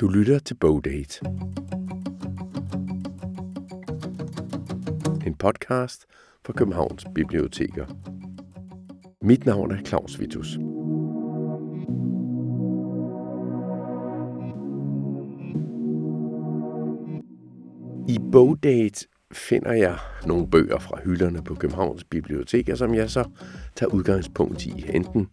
Du lytter til Bogdate. En podcast fra Københavns Biblioteker. Mit navn er Claus Vitus. I Bogdate finder jeg nogle bøger fra hylderne på Københavns Biblioteker, som jeg så tager udgangspunkt i, enten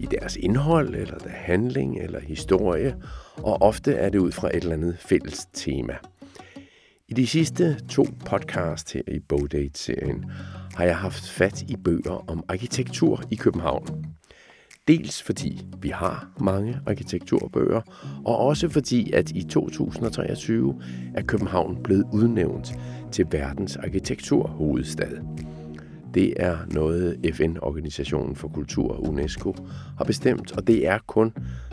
i deres indhold, eller der handling, eller historie, og ofte er det ud fra et eller andet fælles tema. I de sidste to podcasts her i Bogdate-serien har jeg haft fat i bøger om arkitektur i København. Dels fordi vi har mange arkitekturbøger, og også fordi, at i 2023 er København blevet udnævnt til verdens arkitekturhovedstad. Det er noget FN-organisationen for kultur, UNESCO, har bestemt, og det er kun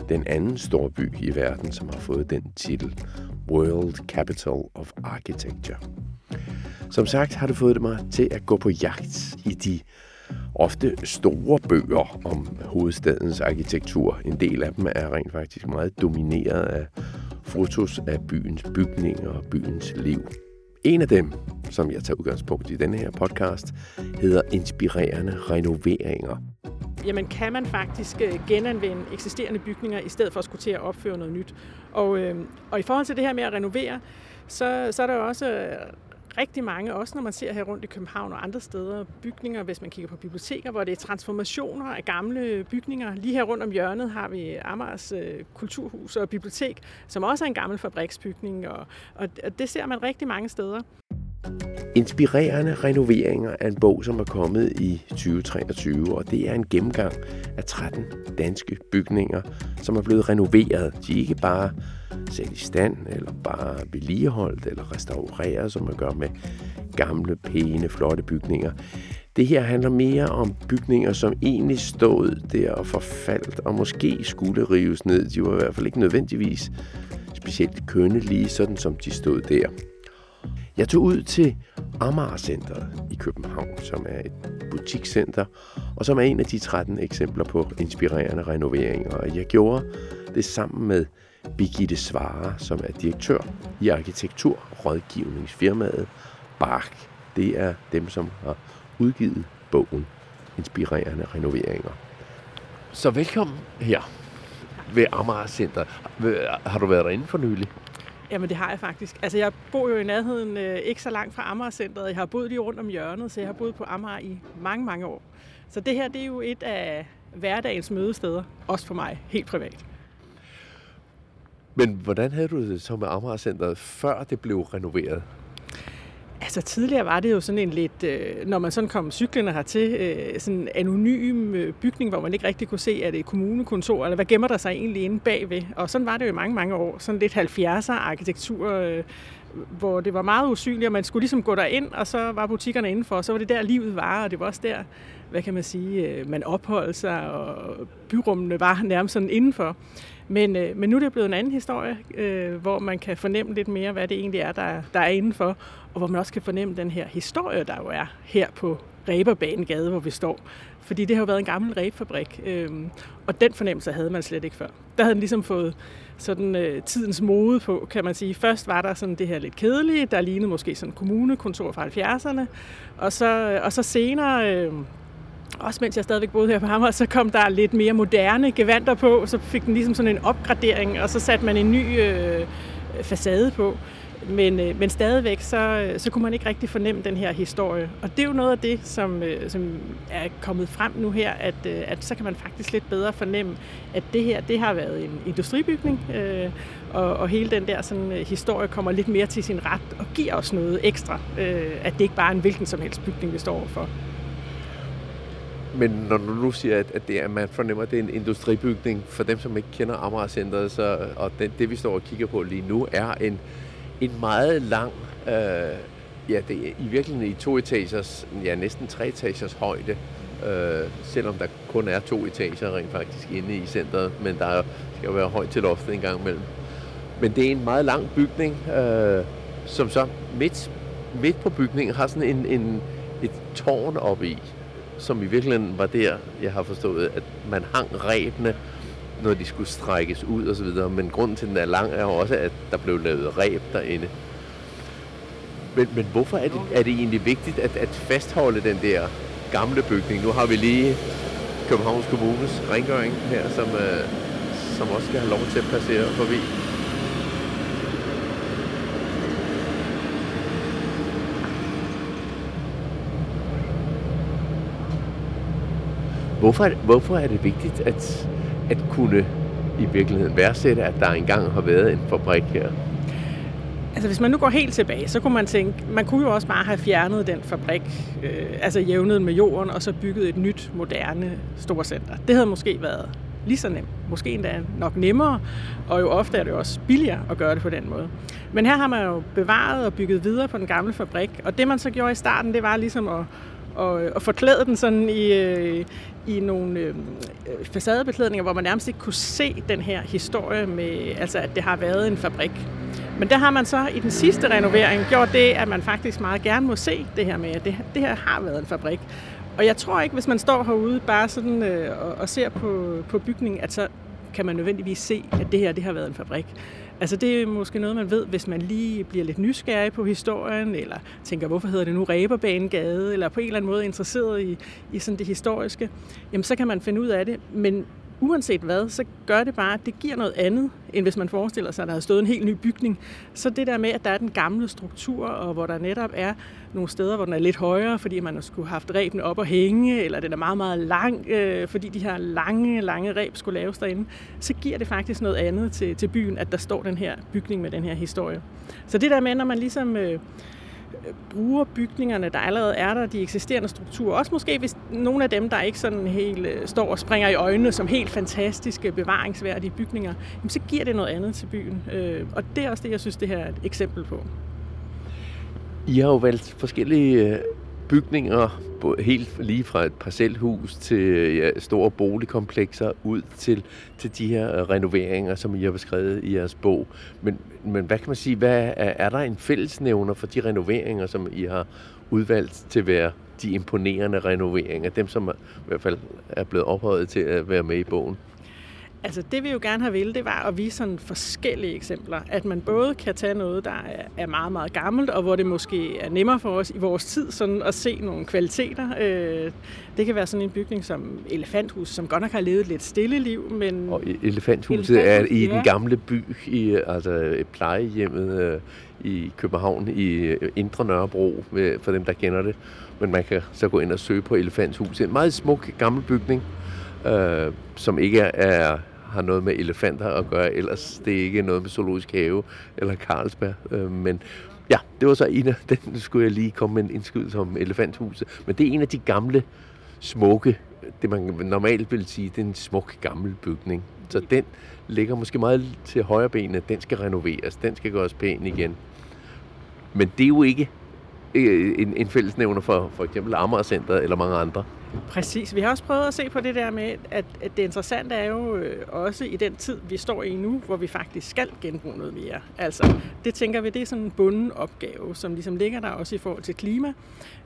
den anden store by i verden, som har fået den titel, World Capital of Architecture. Som sagt har det fået mig til at gå på jagt i de ofte store bøger om hovedstadens arkitektur. En del af dem er rent faktisk meget domineret af fotos af byens bygninger og byens liv. En af dem, som jeg tager udgangspunkt i denne her podcast, hedder Inspirerende renoveringer. Jamen kan man faktisk øh, genanvende eksisterende bygninger, i stedet for at skulle til at opføre noget nyt. Og, øh, og i forhold til det her med at renovere, så, så er der også rigtig mange, også når man ser her rundt i København og andre steder, bygninger, hvis man kigger på biblioteker, hvor det er transformationer af gamle bygninger. Lige her rundt om hjørnet har vi Amars øh, Kulturhus og Bibliotek, som også er en gammel fabriksbygning, og, og det ser man rigtig mange steder. Inspirerende renoveringer er en bog, som er kommet i 2023, og det er en gennemgang af 13 danske bygninger, som er blevet renoveret. De er ikke bare sat i stand, eller bare vedligeholdt, eller restaureret, som man gør med gamle, pæne, flotte bygninger. Det her handler mere om bygninger, som egentlig stod der og forfaldt, og måske skulle rives ned. De var i hvert fald ikke nødvendigvis specielt kønne, lige sådan som de stod der. Jeg tog ud til Amager Centeret i København, som er et butikscenter, og som er en af de 13 eksempler på inspirerende renoveringer. Jeg gjorde det sammen med Birgitte Svare, som er direktør i arkitekturrådgivningsfirmaet Bark. Det er dem, som har udgivet bogen Inspirerende renoveringer. Så velkommen her ved Amager Center. Har du været derinde for nylig? Jamen det har jeg faktisk. Altså jeg bor jo i nærheden øh, ikke så langt fra Amager-centret. Jeg har boet lige rundt om hjørnet, så jeg har boet på Amager i mange, mange år. Så det her det er jo et af hverdagens mødesteder, også for mig, helt privat. Men hvordan havde du det så med Amager-centret, før det blev renoveret? Altså tidligere var det jo sådan en lidt, øh, når man sådan kom cyklerne hertil, øh, sådan en anonym øh, bygning, hvor man ikke rigtig kunne se, at det er kommunekontor, eller hvad gemmer der sig egentlig inde bagved. Og sådan var det jo i mange, mange år. Sådan lidt 70'er arkitektur, øh, hvor det var meget usynligt, og man skulle ligesom gå derind, og så var butikkerne indenfor, og så var det der, livet var, og det var også der, hvad kan man sige, øh, man opholdt sig, og byrummene var nærmest sådan indenfor. Men, øh, men nu er det blevet en anden historie, øh, hvor man kan fornemme lidt mere, hvad det egentlig er, der, der er indenfor, og hvor man også kan fornemme den her historie, der jo er her på Reberbanegade, hvor vi står. Fordi det har jo været en gammel ræbfabrik, øh, og den fornemmelse havde man slet ikke før. Der havde den ligesom fået sådan øh, tidens mode på, kan man sige. Først var der sådan det her lidt kedelige, der lignede måske sådan kommunekontor fra 70'erne, og så, øh, og så senere... Øh, også mens jeg stadigvæk boede her på Hammer, så kom der lidt mere moderne gevanter på, så fik den ligesom sådan en opgradering, og så satte man en ny øh, facade på. Men, øh, men stadigvæk, så, øh, så kunne man ikke rigtig fornemme den her historie. Og det er jo noget af det, som, øh, som er kommet frem nu her, at, øh, at så kan man faktisk lidt bedre fornemme, at det her, det har været en industribygning, øh, og, og hele den der sådan, øh, historie kommer lidt mere til sin ret og giver os noget ekstra. Øh, at det ikke bare er en hvilken som helst bygning, vi står overfor. Men når du nu siger, at, det er, at man fornemmer, at det er en industribygning, for dem, som ikke kender Amager så, og det, det, vi står og kigger på lige nu, er en, en meget lang, øh, ja, det er i virkeligheden i to etagers, ja, næsten tre etagers højde, øh, selvom der kun er to etager rent faktisk inde i centret, men der skal jo være højt til loftet en gang imellem. Men det er en meget lang bygning, øh, som så midt, midt på bygningen har sådan en, en, et tårn oppe i, som i virkeligheden var der, jeg har forstået, at man hang rebene når de skulle strækkes ud og så videre. Men grunden til, at den er lang, er også, at der blev lavet reb derinde. Men, men hvorfor er det, er det egentlig vigtigt at, at fastholde den der gamle bygning? Nu har vi lige Københavns Kommunes rengøring her, som, øh, som også skal have lov til at passere forbi. Hvorfor er, det, hvorfor er det vigtigt at, at kunne i virkeligheden værdsætte, at der engang har været en fabrik her? Altså hvis man nu går helt tilbage, så kunne man tænke, man kunne jo også bare have fjernet den fabrik, øh, altså jævnet med jorden, og så bygget et nyt, moderne storcenter. Det havde måske været lige så nemt. Måske endda nok nemmere, og jo ofte er det også billigere at gøre det på den måde. Men her har man jo bevaret og bygget videre på den gamle fabrik, og det man så gjorde i starten, det var ligesom at, at, at forklæde den sådan i, øh, i nogle øhm, øh, facadebeklædninger, hvor man nærmest ikke kunne se den her historie med, altså at det har været en fabrik. Men der har man så i den sidste renovering gjort det, at man faktisk meget gerne må se det her med, at det, det her har været en fabrik. Og jeg tror ikke, hvis man står herude bare sådan øh, og, og ser på, på bygningen, at så kan man nødvendigvis se, at det her det har været en fabrik. Altså det er måske noget, man ved, hvis man lige bliver lidt nysgerrig på historien, eller tænker, hvorfor hedder det nu Ræberbanegade, eller på en eller anden måde interesseret i, i sådan det historiske, jamen så kan man finde ud af det. Men uanset hvad, så gør det bare, at det giver noget andet, end hvis man forestiller sig, at der har stået en helt ny bygning. Så det der med, at der er den gamle struktur, og hvor der netop er nogle steder, hvor den er lidt højere, fordi man skulle have haft reben op og hænge, eller den er meget, meget lang, øh, fordi de her lange, lange reb skulle laves derinde, så giver det faktisk noget andet til, til byen, at der står den her bygning med den her historie. Så det der med, når man ligesom... Øh, bruger bygningerne, der allerede er der, de eksisterende strukturer. Også måske hvis nogle af dem, der ikke sådan helt øh, står og springer i øjnene som helt fantastiske, bevaringsværdige bygninger, jamen, så giver det noget andet til byen. Øh, og det er også det, jeg synes, det her er et eksempel på. I har jo valgt forskellige øh, bygninger, helt lige fra et parcelhus til ja, store boligkomplekser, ud til, til de her renoveringer, som I har beskrevet i jeres bog. Men, men hvad kan man sige, hvad er, er der en fællesnævner for de renoveringer, som I har udvalgt til at være de imponerende renoveringer, dem som i hvert fald er blevet ophøjet til at være med i bogen? Altså det vi jo gerne har ville, det var at vise sådan forskellige eksempler. At man både kan tage noget, der er meget, meget gammelt, og hvor det måske er nemmere for os i vores tid sådan at se nogle kvaliteter. Øh, det kan være sådan en bygning som Elefanthus, som godt nok har levet et lidt stille liv, men... Og Elefanthuset Elefanthus, er i ja. den gamle by, i altså plejehjemmet øh, i København, i Indre Nørrebro, for dem, der kender det. Men man kan så gå ind og søge på Elefanthuset. En meget smuk gammel bygning, øh, som ikke er har noget med elefanter at gøre, ellers det er ikke noget med zoologisk have eller Carlsberg. Øh, men ja, det var så en af den, skulle jeg lige komme med en indskydelse om elefanthuset. Men det er en af de gamle, smukke, det man normalt vil sige, det er en smuk gammel bygning. Så den ligger måske meget til højre benet, den skal renoveres, den skal gøres pæn igen. Men det er jo ikke Øh, en, en fællesnævner for for eksempel Amagercenteret eller mange andre. Præcis. Vi har også prøvet at se på det der med, at, at det interessante er jo øh, også i den tid, vi står i nu, hvor vi faktisk skal genbruge noget mere. Altså, det tænker vi, det er sådan en bunden opgave, som ligesom ligger der også i forhold til klima.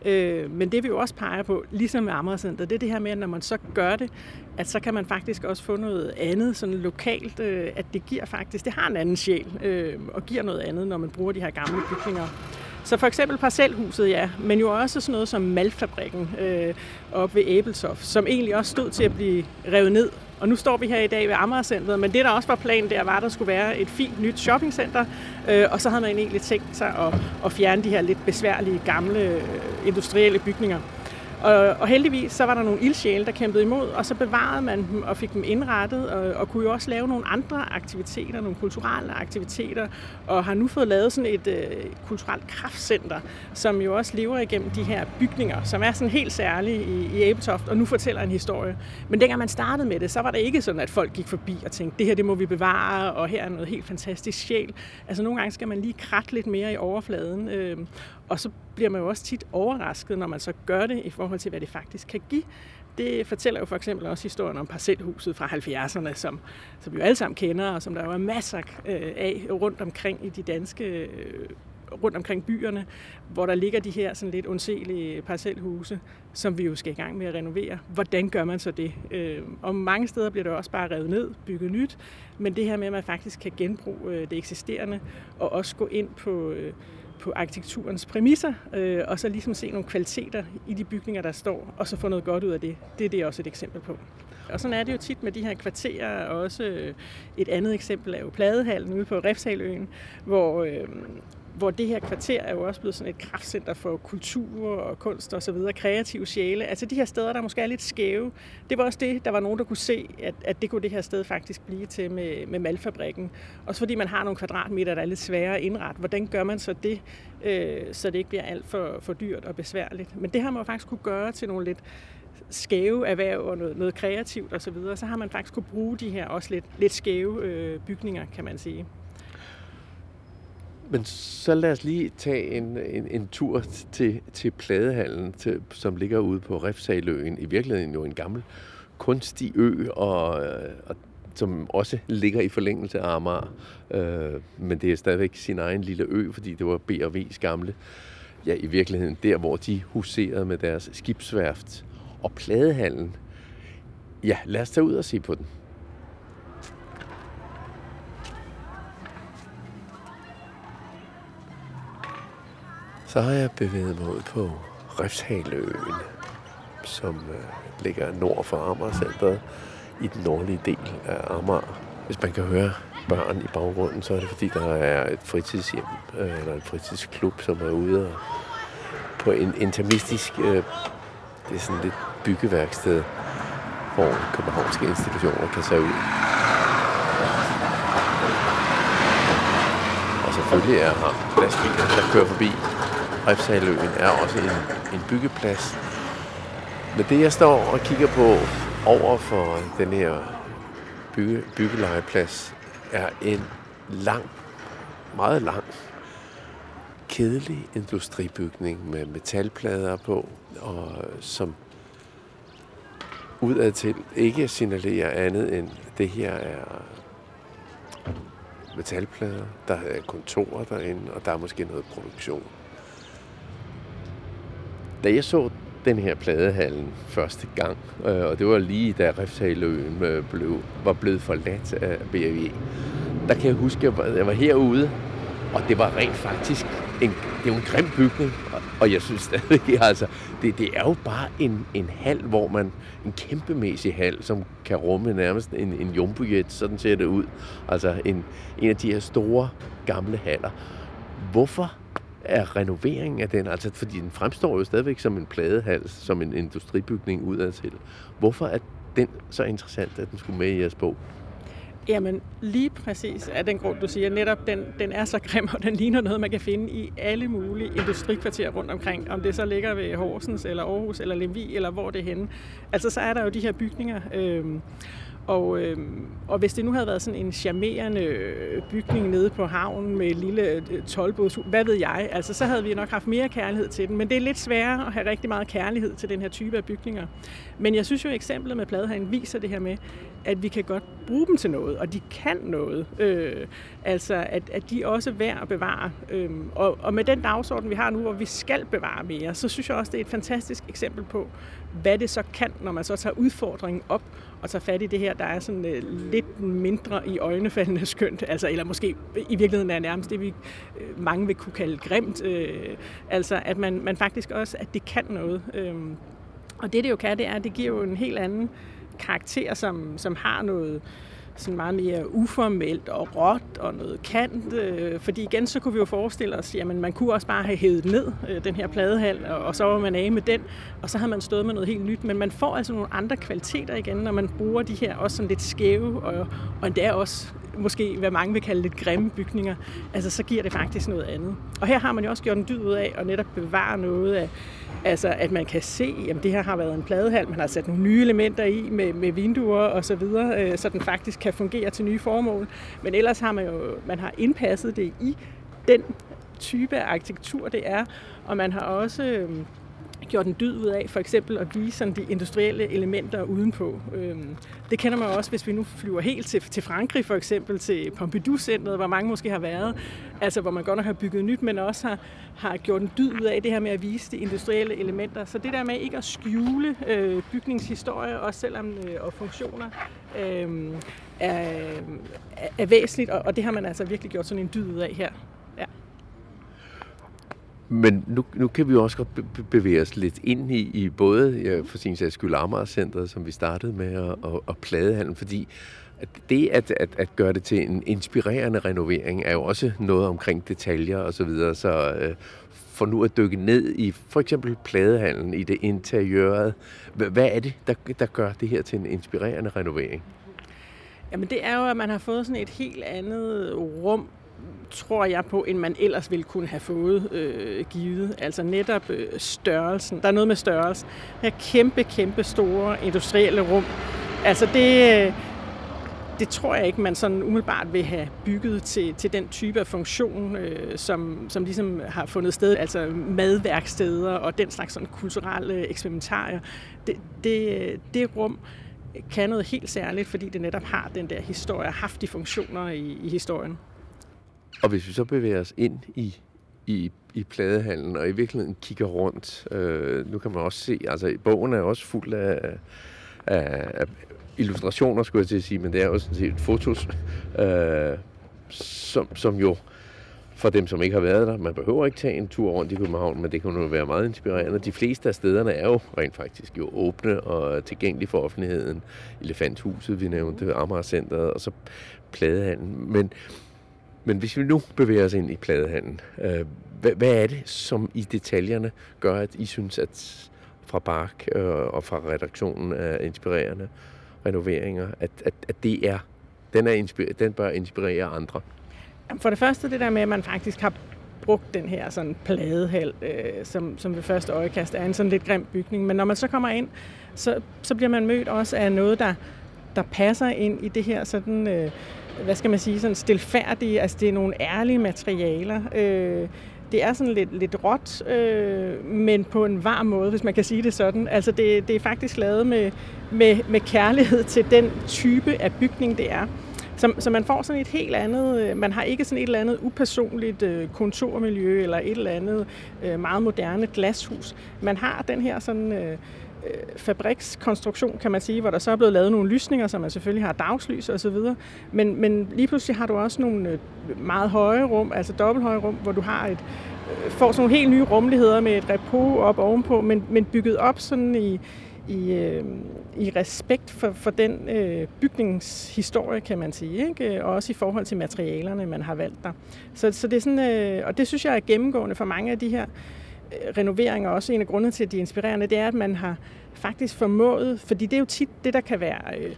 Øh, men det vi jo også peger på, ligesom med Amagercenter, det er det her med, at når man så gør det, at så kan man faktisk også få noget andet sådan lokalt, øh, at det giver faktisk, det har en anden sjæl, øh, og giver noget andet, når man bruger de her gamle bygninger. Så for eksempel parcelhuset, ja, men jo også sådan noget som malfabrikken øh, oppe ved Æbelsoft, som egentlig også stod til at blive revet ned. Og nu står vi her i dag ved Amagercenteret, men det der også var planen der, var, at der skulle være et fint nyt shoppingcenter, øh, og så havde man egentlig tænkt sig at, at fjerne de her lidt besværlige gamle øh, industrielle bygninger. Og, og heldigvis så var der nogle ildsjæle, der kæmpede imod, og så bevarede man dem og fik dem indrettet, og, og kunne jo også lave nogle andre aktiviteter, nogle kulturelle aktiviteter, og har nu fået lavet sådan et øh, kulturelt kraftcenter, som jo også lever igennem de her bygninger, som er sådan helt særlige i, i Æbeltoft, og nu fortæller en historie. Men dengang man startede med det, så var det ikke sådan, at folk gik forbi og tænkte, det her det må vi bevare, og her er noget helt fantastisk sjæl. Altså nogle gange skal man lige kratte lidt mere i overfladen, øh, og så bliver man jo også tit overrasket, når man så gør det i forhold til, hvad det faktisk kan give. Det fortæller jo for eksempel også historien om parcelhuset fra 70'erne, som, som vi jo alle sammen kender, og som der jo er masser øh, af rundt omkring i de danske øh, rundt omkring byerne, hvor der ligger de her sådan lidt ondselige parcelhuse, som vi jo skal i gang med at renovere. Hvordan gør man så det? Øh, og mange steder bliver det også bare revet ned, bygget nyt, men det her med, at man faktisk kan genbruge det eksisterende, og også gå ind på, på arkitekturens præmisser, øh, og så ligesom se nogle kvaliteter i de bygninger, der står, og så få noget godt ud af det. Det er det også et eksempel på. Og sådan er det jo tit med de her kvarterer. Også øh, et andet eksempel er jo Pladehallen ude på Refshaløen, hvor, øh, hvor det her kvarter er jo også blevet sådan et kraftcenter for kultur og kunst og så videre, kreative sjæle. Altså de her steder, der måske er lidt skæve. Det var også det, der var nogen, der kunne se, at, at det kunne det her sted faktisk blive til med, med malfabrikken. Også fordi man har nogle kvadratmeter, der er lidt svære at indrette. Hvordan gør man så det, øh, så det ikke bliver alt for, for dyrt og besværligt? Men det har man jo faktisk kunne gøre til nogle lidt skæve erhverv og noget, noget kreativt osv., så, videre, så har man faktisk kunne bruge de her også lidt, lidt skæve øh, bygninger, kan man sige. Men så lad os lige tage en, en, en tur til, til Pladehallen, til, som ligger ude på Refsaløen. I virkeligheden jo en gammel kunstig ø, og, øh, og som også ligger i forlængelse af Amager. Øh, men det er stadigvæk sin egen lille ø, fordi det var B&V's gamle. Ja, i virkeligheden der, hvor de huserede med deres skibsværft og pladehallen. Ja, lad os tage ud og se på den. Så har jeg bevæget mig ud på Refshaløen, som øh, ligger nord for Amager i den nordlige del af Amager. Hvis man kan høre børn i baggrunden, så er det fordi, der er et fritidshjem øh, eller en fritidsklub, som er ude og på en intermistisk, øh, det er sådan lidt byggeværksted, hvor københavnske institutioner kan se ud. Og selvfølgelig er her lastbiler, der kører forbi. Refsaløen er også en, en byggeplads. Men det, jeg står og kigger på over for den her bygge, byggelegeplads, er en lang, meget lang, kedelig industribygning med metalplader på, og som udadtil ikke signalerer andet end, det her er metalplader, der er kontorer derinde, og der er måske noget produktion. Da jeg så den her pladehallen første gang, øh, og det var lige da Refshaløen øh, blev, var blevet forladt af BAV, der kan jeg huske, at jeg var herude, og det var rent faktisk en, det er jo en grim bygning, og jeg synes stadig, altså, det, det er jo bare en, en hal, hvor man, en kæmpemæssig hal, som kan rumme nærmest en, en jumbojet, sådan ser det ud. Altså en, en af de her store, gamle haller. Hvorfor er renoveringen af den, altså fordi den fremstår jo stadigvæk som en pladehals, som en industribygning udadtil. Hvorfor er den så interessant, at den skulle med i jeres bog? Jamen, lige præcis af den grund, du siger. Netop, den, den er så grim, og den ligner noget, man kan finde i alle mulige industrikvarterer rundt omkring. Om det så ligger ved Horsens, eller Aarhus, eller Lemvi, eller hvor det er henne. Altså, så er der jo de her bygninger. Øh, og, øh, og hvis det nu havde været sådan en charmerende øh, bygning nede på havnen med et lille øh, tolvbåds, hvad ved jeg, altså så havde vi nok haft mere kærlighed til den. Men det er lidt sværere at have rigtig meget kærlighed til den her type af bygninger. Men jeg synes jo, at eksemplet med Pladehagen viser det her med, at vi kan godt bruge dem til noget, og de kan noget. Øh, altså, at, at de også er værd at bevare. Øh, og, og med den dagsorden, vi har nu, hvor vi skal bevare mere, så synes jeg også, det er et fantastisk eksempel på, hvad det så kan, når man så tager udfordringen op og tager fat i det her, der er sådan øh, lidt mindre i øjnefaldende skønt, altså, eller måske i virkeligheden er nærmest det, vi øh, mange vil kunne kalde grimt. Øh, altså, at man, man faktisk også, at det kan noget. Øh, og det, det jo kan, det er, at det giver jo en helt anden karakter, som, som har noget, sådan meget mere uformelt og råt og noget kant. Øh, fordi igen, så kunne vi jo forestille os, at man kunne også bare have hævet ned øh, den her pladehal, og, og så var man af med den, og så har man stået med noget helt nyt. Men man får altså nogle andre kvaliteter igen, når man bruger de her også sådan lidt skæve, og, og endda også måske, hvad mange vil kalde lidt grimme bygninger, altså så giver det faktisk noget andet. Og her har man jo også gjort en dyd ud af at netop bevare noget af, altså at man kan se, at det her har været en pladehal, man har sat nogle nye elementer i med, med vinduer og så videre, øh, så den faktisk kan fungere til nye formål. Men ellers har man jo man har indpasset det i den type af arkitektur, det er, og man har også øh, gjort en dyd ud af, for eksempel at vise sådan de industrielle elementer udenpå. Øhm, det kender man også, hvis vi nu flyver helt til, til Frankrig, for eksempel til Pompidou-centret, hvor mange måske har været, altså hvor man godt nok har bygget nyt, men også har, har gjort en dyd ud af det her med at vise de industrielle elementer. Så det der med ikke at skjule øh, bygningshistorie, også selvom øh, og funktioner, øh, er, er væsentligt, og, og det har man altså virkelig gjort sådan en dyd ud af her. Men nu, nu kan vi også godt bevæge os lidt ind i, i både ja, for sin sags skyld Amager-centret, som vi startede med, og, og, og pladehandlen, fordi at det at, at, at gøre det til en inspirerende renovering er jo også noget omkring detaljer og så videre, så øh, for nu at dykke ned i for eksempel pladehandlen, i det interiøret, hvad er det, der, der gør det her til en inspirerende renovering? Jamen det er jo, at man har fået sådan et helt andet rum tror jeg på, end man ellers ville kunne have fået øh, givet. Altså netop øh, størrelsen. Der er noget med størrelsen. Her kæmpe, kæmpe store industrielle rum. Altså det, øh, det tror jeg ikke, man sådan umiddelbart vil have bygget til, til den type af funktion, øh, som, som ligesom har fundet sted, altså madværksteder og den slags sådan kulturelle øh, eksperimentarier. Det, det, øh, det rum kan noget helt særligt, fordi det netop har den der historie, haft de funktioner i, i historien. Og hvis vi så bevæger os ind i, i, i pladehallen, og i virkeligheden kigger rundt, øh, nu kan man også se, altså bogen er også fuld af, af, af illustrationer, skulle jeg til at sige, men det er også sådan set fotos, øh, som, som jo for dem, som ikke har været der, man behøver ikke tage en tur rundt i København, men det kan jo være meget inspirerende. De fleste af stederne er jo rent faktisk jo åbne og tilgængelige for offentligheden. Elefanthuset, vi nævnte, Amager Centeret, og så pladehandlen. Men men hvis vi nu bevæger os ind i pladehandlen, øh, hvad, hvad er det, som i detaljerne gør, at I synes, at fra Bark øh, og fra redaktionen af inspirerende renoveringer, at, at, at det er, den, er inspirer, den bør inspirere andre? For det første det der med, at man faktisk har brugt den her sådan pladehal, øh, som, som ved første øjekast er en sådan lidt grim bygning. Men når man så kommer ind, så, så bliver man mødt også af noget, der, der passer ind i det her sådan... Øh, hvad skal man sige, sådan stilfærdige, altså det er nogle ærlige materialer. Øh, det er sådan lidt, lidt råt, øh, men på en varm måde, hvis man kan sige det sådan. Altså det, det er faktisk lavet med, med, med kærlighed til den type af bygning, det er. Så, så man får sådan et helt andet, øh, man har ikke sådan et eller andet upersonligt øh, kontormiljø eller et eller andet øh, meget moderne glashus. Man har den her sådan øh, øh, fabrikskonstruktion, kan man sige, hvor der så er blevet lavet nogle lysninger, så man selvfølgelig har dagslys og så videre. Men, men lige pludselig har du også nogle øh, meget høje rum, altså dobbelthøje rum, hvor du har et, øh, får sådan nogle helt nye rummeligheder med et repo op ovenpå, men, men bygget op sådan i, i, øh, i respekt for, for den øh, bygningshistorie, kan man sige, ikke? og også i forhold til materialerne, man har valgt der. Så, så det er sådan, øh, og det synes jeg er gennemgående for mange af de her renoveringer også en af grundene til, at de er inspirerende, det er, at man har faktisk formået, fordi det er jo tit det, der kan være øh,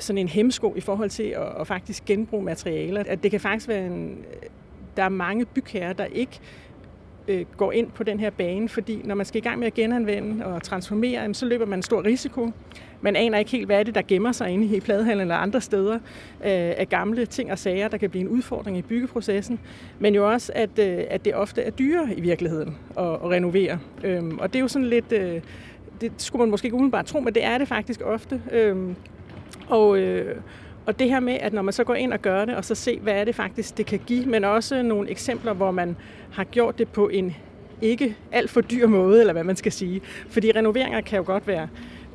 sådan en hemsko i forhold til at, at faktisk genbruge materialer. At det kan faktisk være en, øh, der er mange bygherrer, der ikke øh, går ind på den her bane, fordi når man skal i gang med at genanvende og transformere, så løber man en stor risiko. Man aner ikke helt, hvad er det, der gemmer sig inde i pladehallen eller andre steder øh, af gamle ting og sager, der kan blive en udfordring i byggeprocessen. Men jo også, at, øh, at det ofte er dyre i virkeligheden at, at renovere. Øhm, og det er jo sådan lidt... Øh, det skulle man måske ikke umiddelbart tro, men det er det faktisk ofte. Øhm, og, øh, og det her med, at når man så går ind og gør det, og så se, hvad er det faktisk, det kan give, men også nogle eksempler, hvor man har gjort det på en ikke alt for dyr måde, eller hvad man skal sige. Fordi renoveringer kan jo godt være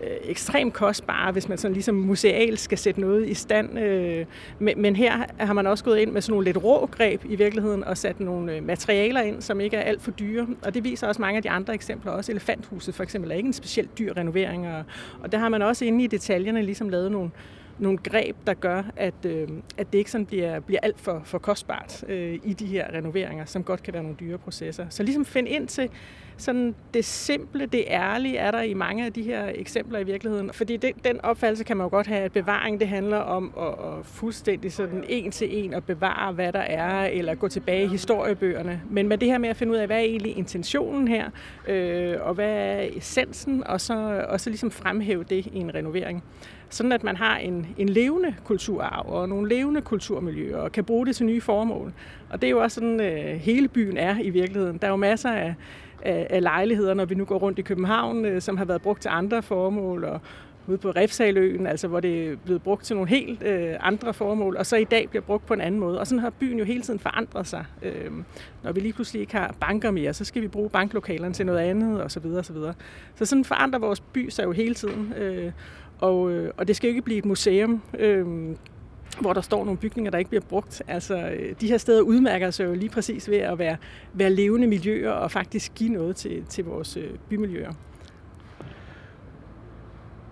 øh, ekstremt kostbare, hvis man sådan ligesom musealt skal sætte noget i stand. Øh, men, men her har man også gået ind med sådan nogle lidt rå greb i virkeligheden, og sat nogle øh, materialer ind, som ikke er alt for dyre. Og det viser også mange af de andre eksempler. Også Elefanthuset for eksempel er ikke en specielt dyr renovering, og, og der har man også inde i detaljerne ligesom lavet nogle, nogle greb, der gør, at, øh, at det ikke sådan bliver, bliver alt for, for kostbart øh, i de her renoveringer, som godt kan være nogle dyre processer. Så ligesom find ind til sådan det simple, det ærlige, er der i mange af de her eksempler i virkeligheden. Fordi det, den opfattelse kan man jo godt have, at bevaring det handler om at, at fuldstændig sådan en til en at bevare, hvad der er, eller gå tilbage i historiebøgerne. Men med det her med at finde ud af, hvad er egentlig intentionen her, øh, og hvad er essensen, og så, og så ligesom fremhæve det i en renovering sådan at man har en, en levende kulturarv og nogle levende kulturmiljøer og kan bruge det til nye formål. Og det er jo også sådan, øh, hele byen er i virkeligheden. Der er jo masser af, af, af lejligheder, når vi nu går rundt i København, øh, som har været brugt til andre formål, og ude på Refsaløen, altså hvor det er blevet brugt til nogle helt øh, andre formål, og så i dag bliver brugt på en anden måde. Og sådan har byen jo hele tiden forandret sig. Øh, når vi lige pludselig ikke har banker mere, så skal vi bruge banklokalerne til noget andet, og så videre, og så videre. Så sådan forandrer vores by sig jo hele tiden. Øh, og, øh, og det skal jo ikke blive et museum, øh, hvor der står nogle bygninger, der ikke bliver brugt. Altså, øh, de her steder udmærker sig jo lige præcis ved at være, være levende miljøer og faktisk give noget til, til vores øh, bymiljøer.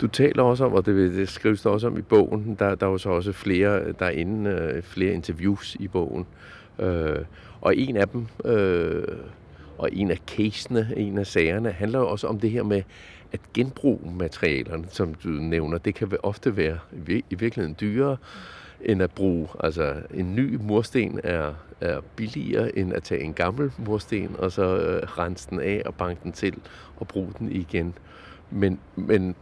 Du taler også om, og det, det skrives der også om i bogen, der, der er jo så også flere, der er inde, øh, flere interviews i bogen. Øh, og en af dem, øh, og en af casene, en af sagerne, handler jo også om det her med at genbruge materialerne, som du nævner. Det kan ofte være i virkeligheden dyrere end at bruge. Altså en ny mursten er, er billigere end at tage en gammel mursten og så øh, rense den af og banke den til og bruge den igen. Men, men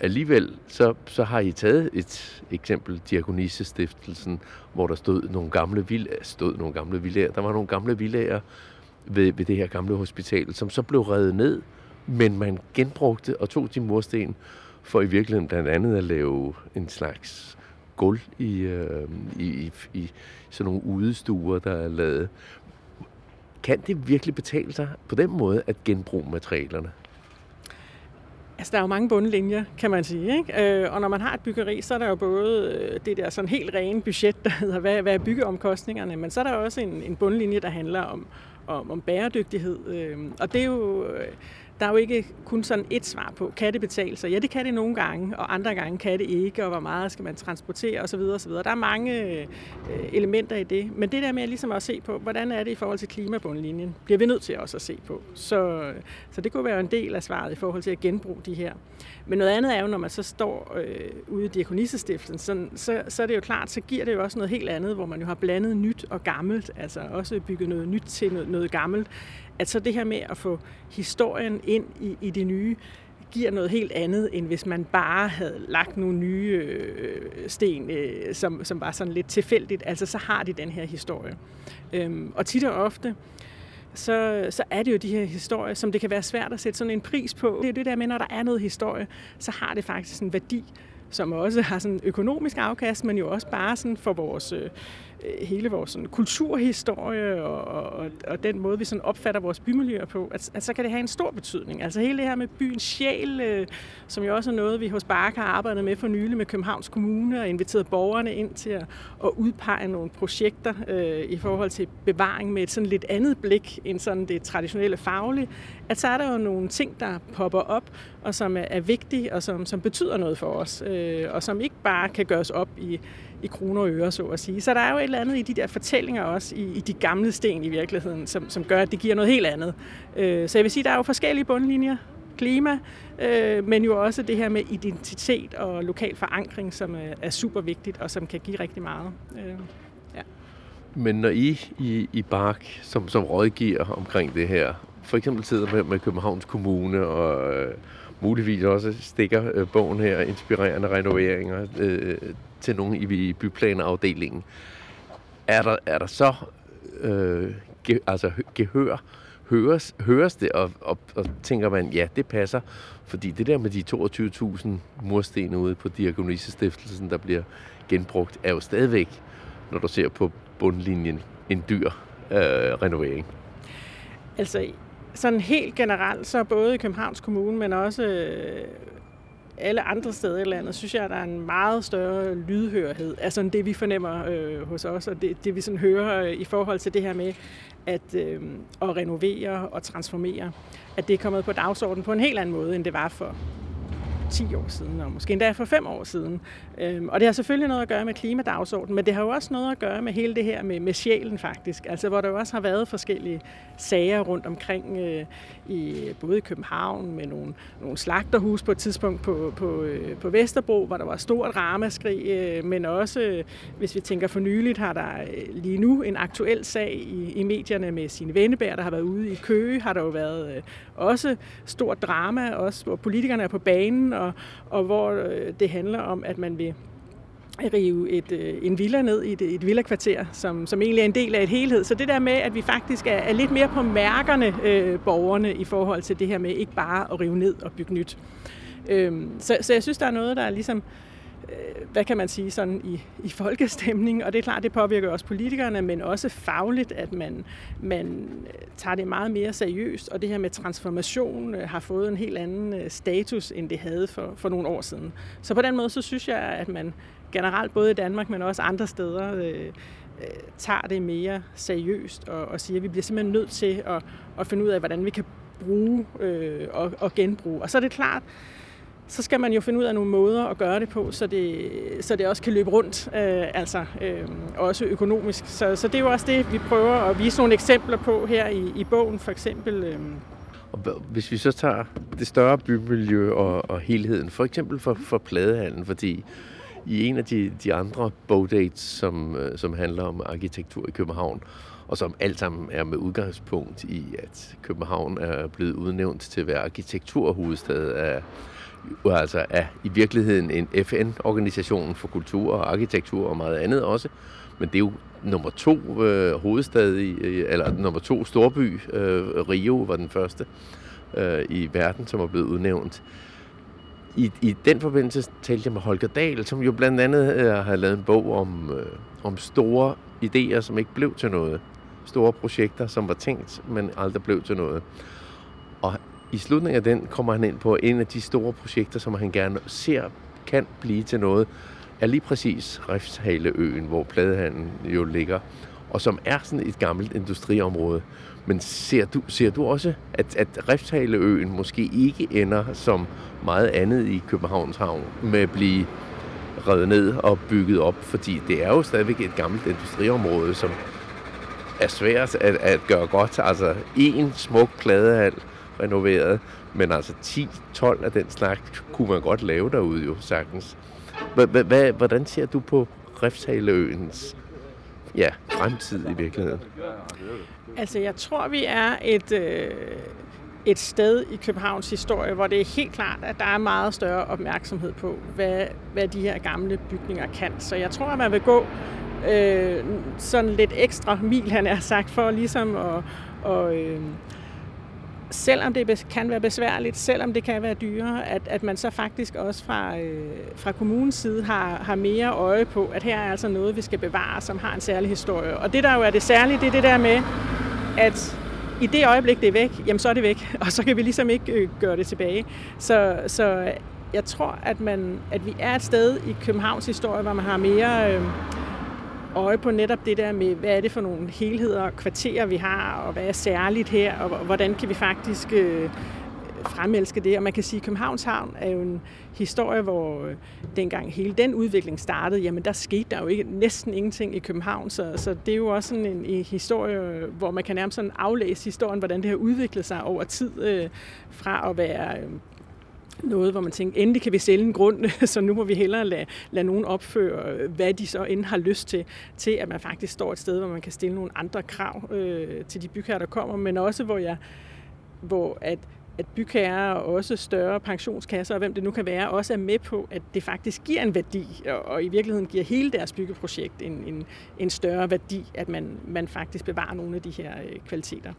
alligevel så, så har I taget et eksempel, Diakonissestiftelsen, hvor der stod nogle gamle villager, stod nogle gamle villager. Der var nogle gamle villager ved, ved det her gamle hospital, som så blev revet ned, men man genbrugte og tog de mursten for i virkeligheden blandt andet at lave en slags gulv i, øh, i, i, i sådan nogle udestuer, der er lavet. Kan det virkelig betale sig på den måde at genbruge materialerne? Altså, der er jo mange bundlinjer, kan man sige. Ikke? Øh, og når man har et byggeri, så er der jo både øh, det der sådan helt rene budget, der hedder, hvad, hvad er byggeomkostningerne, men så er der også en, en bundlinje, der handler om, om, om bæredygtighed. Øh, og det er jo... Øh, der er jo ikke kun sådan et svar på, kan det betale sig? Ja, det kan det nogle gange, og andre gange kan det ikke, og hvor meget skal man transportere osv. osv. Der er mange øh, elementer i det. Men det der med ligesom at se på, hvordan er det i forhold til klimabundlinjen, bliver vi nødt til også at se på. Så, så det kunne være en del af svaret i forhold til at genbruge de her. Men noget andet er jo, når man så står øh, ude i Diakonissestiften, så, så, så er det jo klart, så giver det jo også noget helt andet, hvor man jo har blandet nyt og gammelt, altså også bygget noget nyt til noget, noget gammelt at så det her med at få historien ind i, i det nye, giver noget helt andet, end hvis man bare havde lagt nogle nye øh, sten, øh, som, som var sådan lidt tilfældigt. Altså, så har de den her historie. Øhm, og tit og ofte, så, så er det jo de her historier, som det kan være svært at sætte sådan en pris på. Det er det der med, når der er noget historie, så har det faktisk en værdi, som også har sådan økonomisk afkast, men jo også bare sådan for vores øh, Øh, hele vores sådan, kulturhistorie og, og, og den måde, vi sådan opfatter vores bymiljøer på, at, at så kan det have en stor betydning. Altså hele det her med byens sjæl, øh, som jo også er noget, vi hos Bark har arbejdet med for nylig med Københavns Kommune og inviteret borgerne ind til at, at udpege nogle projekter øh, i forhold til bevaring med et sådan lidt andet blik end sådan det traditionelle faglige, at så er der jo nogle ting, der popper op, og som er, er vigtige og som, som betyder noget for os, øh, og som ikke bare kan gøres op i i kroner og øre, så at sige. Så der er jo et eller andet i de der fortællinger også, i, i de gamle sten i virkeligheden, som, som gør, at det giver noget helt andet. Øh, så jeg vil sige, der er jo forskellige bundlinjer. Klima, øh, men jo også det her med identitet og lokal forankring, som er, er super vigtigt, og som kan give rigtig meget. Øh, ja. Men når I i, i Bark, som, som rådgiver omkring det her, for eksempel sidder med, med Københavns Kommune og øh, muligvis også stikker øh, bogen her, inspirerende renoveringer øh, til nogen i byplanafdelingen, Er der, er der så øh, ge, altså gehør, høres, høres det, og, og, og tænker man, ja, det passer, fordi det der med de 22.000 mursten ude på Diakonissestiftelsen, der bliver genbrugt, er jo stadigvæk, når du ser på bundlinjen, en dyr øh, renovering. Altså, sådan helt generelt, så både i Københavns Kommune, men også øh, alle andre steder i landet, synes jeg, at der er en meget større lydhørhed, altså det vi fornemmer øh, hos os, og det, det vi sådan hører øh, i forhold til det her med at, øh, at renovere og transformere, at det er kommet på dagsordenen på en helt anden måde, end det var for 10 år siden, og måske endda for 5 år siden. Øhm, og det har selvfølgelig noget at gøre med klimadagsordenen, men det har jo også noget at gøre med hele det her med, med sjælen faktisk. Altså hvor der jo også har været forskellige sager rundt omkring, øh, i, både i København med nogle, nogle slagterhus på et tidspunkt på, på, øh, på Vesterbro, hvor der var stort ramaskrig, øh, men også, øh, hvis vi tænker for nyligt, har der lige nu en aktuel sag i, i medierne med sine vennebær, der har været ude i Køge, har der jo været også stort drama, også hvor politikerne er på banen, og, og hvor det handler om, at man vil rive et, øh, en villa ned i et, et villakvarter, som, som egentlig er en del af et helhed. Så det der med, at vi faktisk er, er lidt mere på mærkerne, øh, borgerne, i forhold til det her med ikke bare at rive ned og bygge nyt. Øh, så, så jeg synes, der er noget, der er ligesom, øh, hvad kan man sige, sådan i, i folkestemning, og det er klart, det påvirker også politikerne, men også fagligt, at man, man øh, tager det meget mere seriøst, og det her med transformation øh, har fået en helt anden øh, status, end det havde for, for nogle år siden. Så på den måde, så synes jeg, at man generelt, både i Danmark, men også andre steder, øh, øh, tager det mere seriøst og, og siger, at vi bliver simpelthen nødt til at, at finde ud af, hvordan vi kan bruge øh, og, og genbruge. Og så er det klart, så skal man jo finde ud af nogle måder at gøre det på, så det, så det også kan løbe rundt, øh, altså øh, også økonomisk. Så, så det er jo også det, vi prøver at vise nogle eksempler på her i, i bogen, for eksempel. Øh, og hvis vi så tager det større bymiljø og, og helheden, for eksempel for, for pladehallen, fordi i en af de, de andre bogdates, som, øh, som handler om arkitektur i København, og som alt sammen er med udgangspunkt i, at København er blevet udnævnt til at være arkitekturhovedstad af, altså er i virkeligheden en FN-organisation for kultur og arkitektur og meget andet også. Men det er jo nummer to øh, hovedstad, i, eller nummer to storby. Øh, Rio var den første øh, i verden, som er blevet udnævnt i, i den forbindelse talte jeg med Holger Dahl, som jo blandt andet øh, har lavet en bog om, øh, om store idéer, som ikke blev til noget. Store projekter, som var tænkt, men aldrig blev til noget. Og i slutningen af den kommer han ind på en af de store projekter, som han gerne ser kan blive til noget, er lige præcis Riftshaleøen, hvor pladehandlen jo ligger, og som er sådan et gammelt industriområde. Men ser du, ser du også, at, at Riftshaleøen måske ikke ender som meget andet i Københavns Havn med at blive revet ned og bygget op, fordi det er jo stadigvæk et gammelt industriområde, som er svært at, at gøre godt. Altså en smuk kladehal renoveret, men altså 10-12 af den slags kunne man godt lave derude jo sagtens. Hvordan ser du på Riftshaleøens ja, fremtid i virkeligheden? Altså, jeg tror, vi er et, øh, et sted i Københavns historie, hvor det er helt klart, at der er meget større opmærksomhed på, hvad, hvad de her gamle bygninger kan. Så jeg tror, at man vil gå øh, sådan lidt ekstra mil, han er sagt, for ligesom at, og, øh, selvom det kan være besværligt, selvom det kan være dyrere, at, at man så faktisk også fra, øh, fra kommunens side har, har mere øje på, at her er altså noget, vi skal bevare, som har en særlig historie. Og det, der jo er det særlige, det er det der med, at i det øjeblik, det er væk, jamen så er det væk, og så kan vi ligesom ikke øh, gøre det tilbage. Så, så jeg tror, at, man, at vi er et sted i Københavns historie, hvor man har mere... Øh, øje på netop det der med, hvad er det for nogle helheder og kvarterer, vi har, og hvad er særligt her, og hvordan kan vi faktisk øh, fremelske det. Og man kan sige, at Københavns Havn er jo en historie, hvor øh, dengang hele den udvikling startede, jamen der skete der jo ikke, næsten ingenting i København, så, så det er jo også sådan en, en historie, hvor man kan nærmest sådan aflæse historien, hvordan det har udviklet sig over tid, øh, fra at være øh, noget, hvor man tænker, endelig kan vi sælge en grund, så nu må vi hellere lade, lade nogen opføre, øh, hvad de så end har lyst til, til at man faktisk står et sted, hvor man kan stille nogle andre krav øh, til de bygherrer, der kommer, men også hvor, jeg, hvor at at bygherrer og også større pensionskasser og hvem det nu kan være, også er med på, at det faktisk giver en værdi, og, og i virkeligheden giver hele deres byggeprojekt en, en, en større værdi, at man, man faktisk bevarer nogle af de her øh, kvaliteter.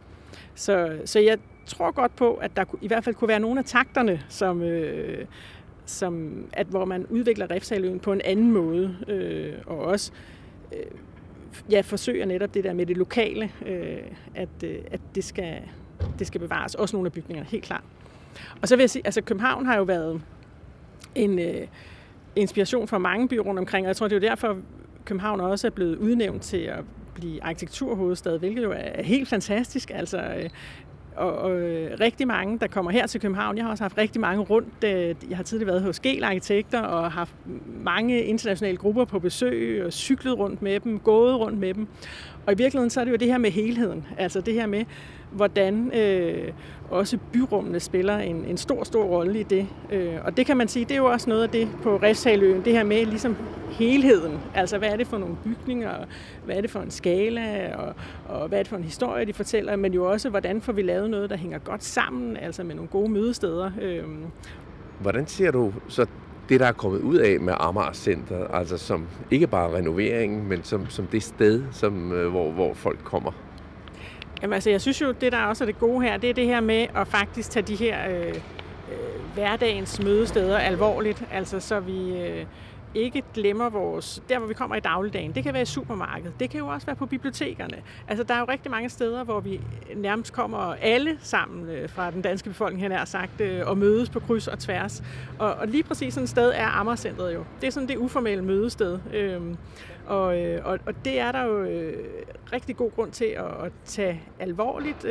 Så, så jeg tror godt på, at der i hvert fald kunne være nogle af takterne, som, øh, som at, hvor man udvikler Refsaløen på en anden måde, øh, og også øh, ja, forsøger netop det der med det lokale, øh, at, øh, at det, skal, det skal bevares. Også nogle af bygningerne, helt klart. Og så vil jeg sige, altså København har jo været en øh, inspiration for mange byer rundt omkring, og jeg tror, det er jo derfor, København også er blevet udnævnt til at blive arkitekturhovedstad, hvilket jo er helt fantastisk. Altså, øh, og, og øh, rigtig mange, der kommer her til København. Jeg har også haft rigtig mange rundt. Øh, jeg har tidligere været hos Gel Arkitekter og haft mange internationale grupper på besøg og cyklet rundt med dem, gået rundt med dem. Og i virkeligheden så er det jo det her med helheden. Altså det her med, hvordan øh, også byrummene spiller en, en stor, stor rolle i det. Øh, og det kan man sige, det er jo også noget af det på Refshaløen, det her med ligesom helheden. Altså hvad er det for nogle bygninger, hvad er det for en skala, og, og hvad er det for en historie, de fortæller, men jo også, hvordan får vi lavet noget, der hænger godt sammen, altså med nogle gode mødesteder. Øh. Hvordan ser du så det, der er kommet ud af med Amager Center, altså som ikke bare renoveringen, men som, som det sted, som, øh, hvor, hvor folk kommer? Jamen altså, jeg synes jo, det der også er det gode her, det er det her med at faktisk tage de her øh, øh, hverdagens mødesteder alvorligt, altså så vi... Øh, ikke glemmer vores, der hvor vi kommer i dagligdagen. Det kan være i supermarkedet, det kan jo også være på bibliotekerne. Altså der er jo rigtig mange steder, hvor vi nærmest kommer alle sammen øh, fra den danske befolkning, han har sagt, øh, og mødes på kryds og tværs. Og, og lige præcis sådan et sted er Amagercentret jo. Det er sådan det uformelle mødested. Øhm, og, øh, og, og det er der jo rigtig god grund til at, at tage alvorligt.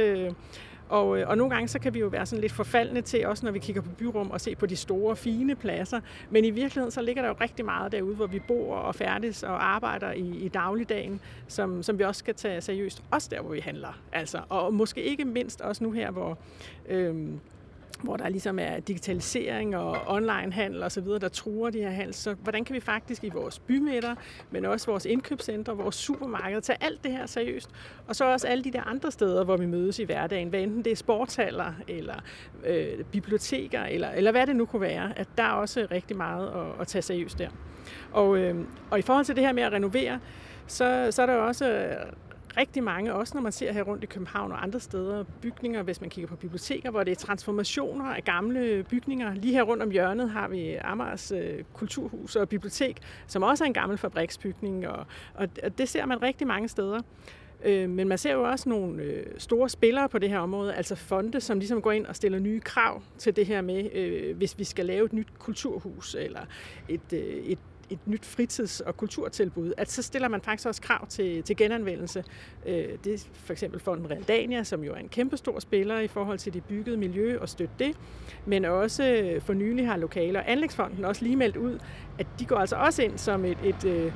Og, øh, og nogle gange så kan vi jo være sådan lidt forfaldne til, også når vi kigger på byrum og se på de store, fine pladser. Men i virkeligheden så ligger der jo rigtig meget derude, hvor vi bor og færdes og arbejder i, i dagligdagen, som, som vi også skal tage seriøst. Også der, hvor vi handler. Altså, og måske ikke mindst også nu her, hvor... Øh, hvor der ligesom er digitalisering og online-handel osv., der truer de her handel. Så hvordan kan vi faktisk i vores bymidter, men også vores indkøbscentre, vores supermarkeder, tage alt det her seriøst? Og så også alle de der andre steder, hvor vi mødes i hverdagen, hvad enten det er sportshaller, eller øh, biblioteker, eller, eller hvad det nu kunne være, at der er også rigtig meget at, at tage seriøst der. Og, øh, og i forhold til det her med at renovere, så, så er der også rigtig mange, også når man ser her rundt i København og andre steder, bygninger, hvis man kigger på biblioteker, hvor det er transformationer af gamle bygninger. Lige her rundt om hjørnet har vi Amars øh, Kulturhus og Bibliotek, som også er en gammel fabriksbygning, og, og, og det ser man rigtig mange steder. Øh, men man ser jo også nogle øh, store spillere på det her område, altså fonde, som ligesom går ind og stiller nye krav til det her med, øh, hvis vi skal lave et nyt kulturhus eller et, øh, et et nyt fritids- og kulturtilbud, at så stiller man faktisk også krav til, til genanvendelse. Øh, det er for eksempel Fonden Realdania, som jo er en kæmpestor spiller i forhold til det byggede miljø og støtte det, men også øh, for nylig har Lokale- og Anlægsfonden også lige meldt ud, at de går altså også ind som et, et, øh,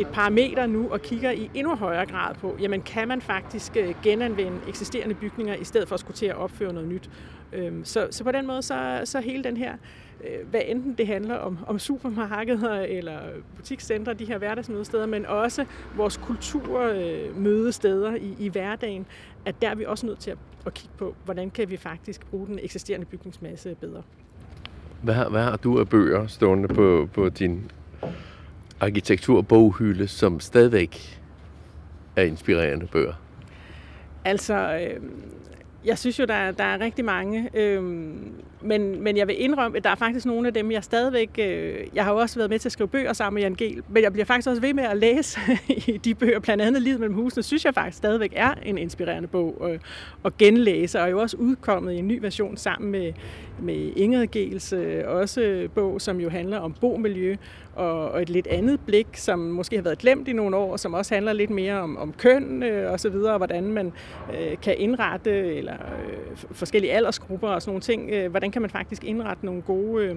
et parameter nu og kigger i endnu højere grad på, jamen kan man faktisk genanvende eksisterende bygninger i stedet for at skulle til at opføre noget nyt. Øhm, så, så på den måde, så, så hele den her hvad enten det handler om, om supermarkeder eller butikscentre, de her hverdagsmødesteder, men også vores kulturmødesteder i, i hverdagen, at der er vi også nødt til at, at kigge på, hvordan kan vi faktisk bruge den eksisterende bygningsmasse bedre. Hvad, hvad har du af bøger stående på, på din arkitekturboghylde, som stadigvæk er inspirerende bøger? Altså, øh, jeg synes jo, der, der er rigtig mange, øhm, men, men jeg vil indrømme, at der er faktisk nogle af dem, jeg stadigvæk... Øh, jeg har jo også været med til at skrive bøger sammen med Jan Gehl, men jeg bliver faktisk også ved med at læse i de bøger, blandt andet Livet mellem husene, synes jeg faktisk stadigvæk er en inspirerende bog at, at genlæse, og er jo også udkommet i en ny version sammen med, med Ingrid Gehls øh, også bog, som jo handler om bomiljø, og, og et lidt andet blik, som måske har været glemt i nogle år, som også handler lidt mere om, om køn øh, og så videre, og hvordan man øh, kan indrette, eller øh, forskellige aldersgrupper og sådan nogle ting. Øh, hvordan kan man faktisk indrette nogle gode øh,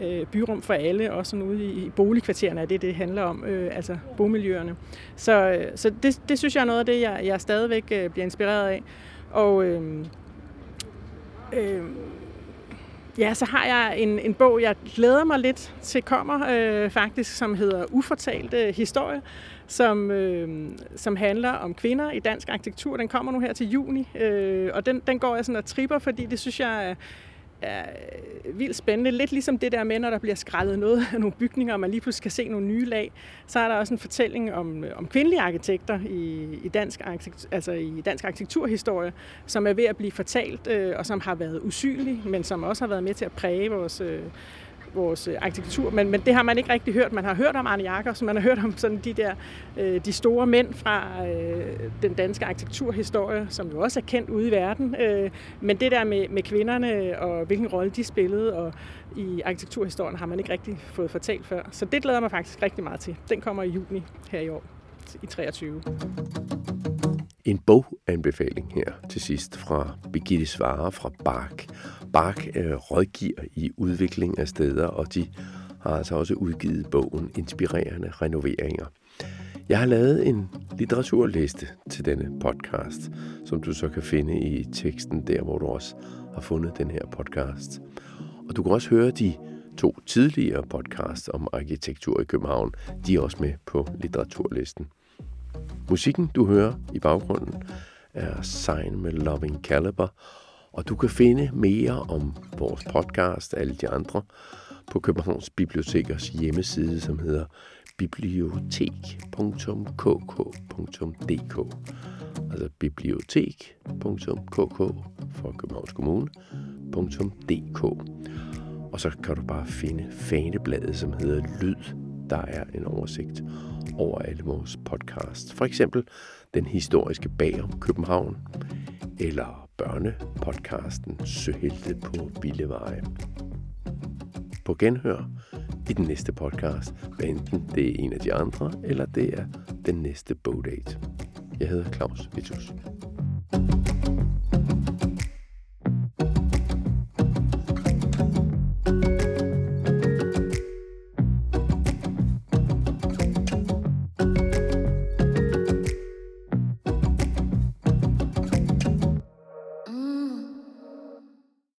øh, byrum for alle, også sådan ude i, i boligkvartererne er det, det handler om, øh, altså bomiljøerne. Så, øh, så det, det synes jeg er noget af det, jeg, jeg stadigvæk øh, bliver inspireret af. Og øh, øh, Ja, så har jeg en, en bog, jeg glæder mig lidt til kommer, øh, faktisk, som hedder Ufortalte øh, Historie, som, øh, som handler om kvinder i dansk arkitektur. Den kommer nu her til juni, øh, og den, den går jeg sådan og tripper, fordi det synes jeg er, øh, vildt spændende. Lidt ligesom det der med, når der bliver skrællet noget af nogle bygninger, og man lige pludselig kan se nogle nye lag, så er der også en fortælling om, øh, om kvindelige arkitekter i, i, dansk, altså i dansk arkitekturhistorie, som er ved at blive fortalt, øh, og som har været usynlige, men som også har været med til at præge vores, øh, vores øh, arkitektur, men, men det har man ikke rigtig hørt. Man har hørt om Arne Jacobsen, man har hørt om sådan de der øh, de store mænd fra øh, den danske arkitekturhistorie, som jo også er kendt ude i verden. Øh, men det der med, med kvinderne og hvilken rolle de spillede og i arkitekturhistorien har man ikke rigtig fået fortalt før. Så det glæder mig faktisk rigtig meget til. Den kommer i juni her i år, i 23 en boganbefaling her til sidst fra Birgitte Svare fra Bark. Bark øh, rådgiver i udvikling af steder, og de har altså også udgivet bogen Inspirerende Renoveringer. Jeg har lavet en litteraturliste til denne podcast, som du så kan finde i teksten der, hvor du også har fundet den her podcast. Og du kan også høre de to tidligere podcasts om arkitektur i København. De er også med på litteraturlisten. Musikken, du hører i baggrunden, er Sign med Loving Caliber, og du kan finde mere om vores podcast og alle de andre på Københavns Bibliotekers hjemmeside, som hedder bibliotek.kk.dk altså bibliotek.kk for Københavns Kommune.dk og så kan du bare finde fanebladet, som hedder Lyd. Der er en oversigt over alle vores podcasts. For eksempel den historiske bag om København, eller børnepodcasten Søhelte på Villeveje. På genhør i den næste podcast, hvad enten det er en af de andre, eller det er den næste bogdate. Jeg hedder Claus Vitus.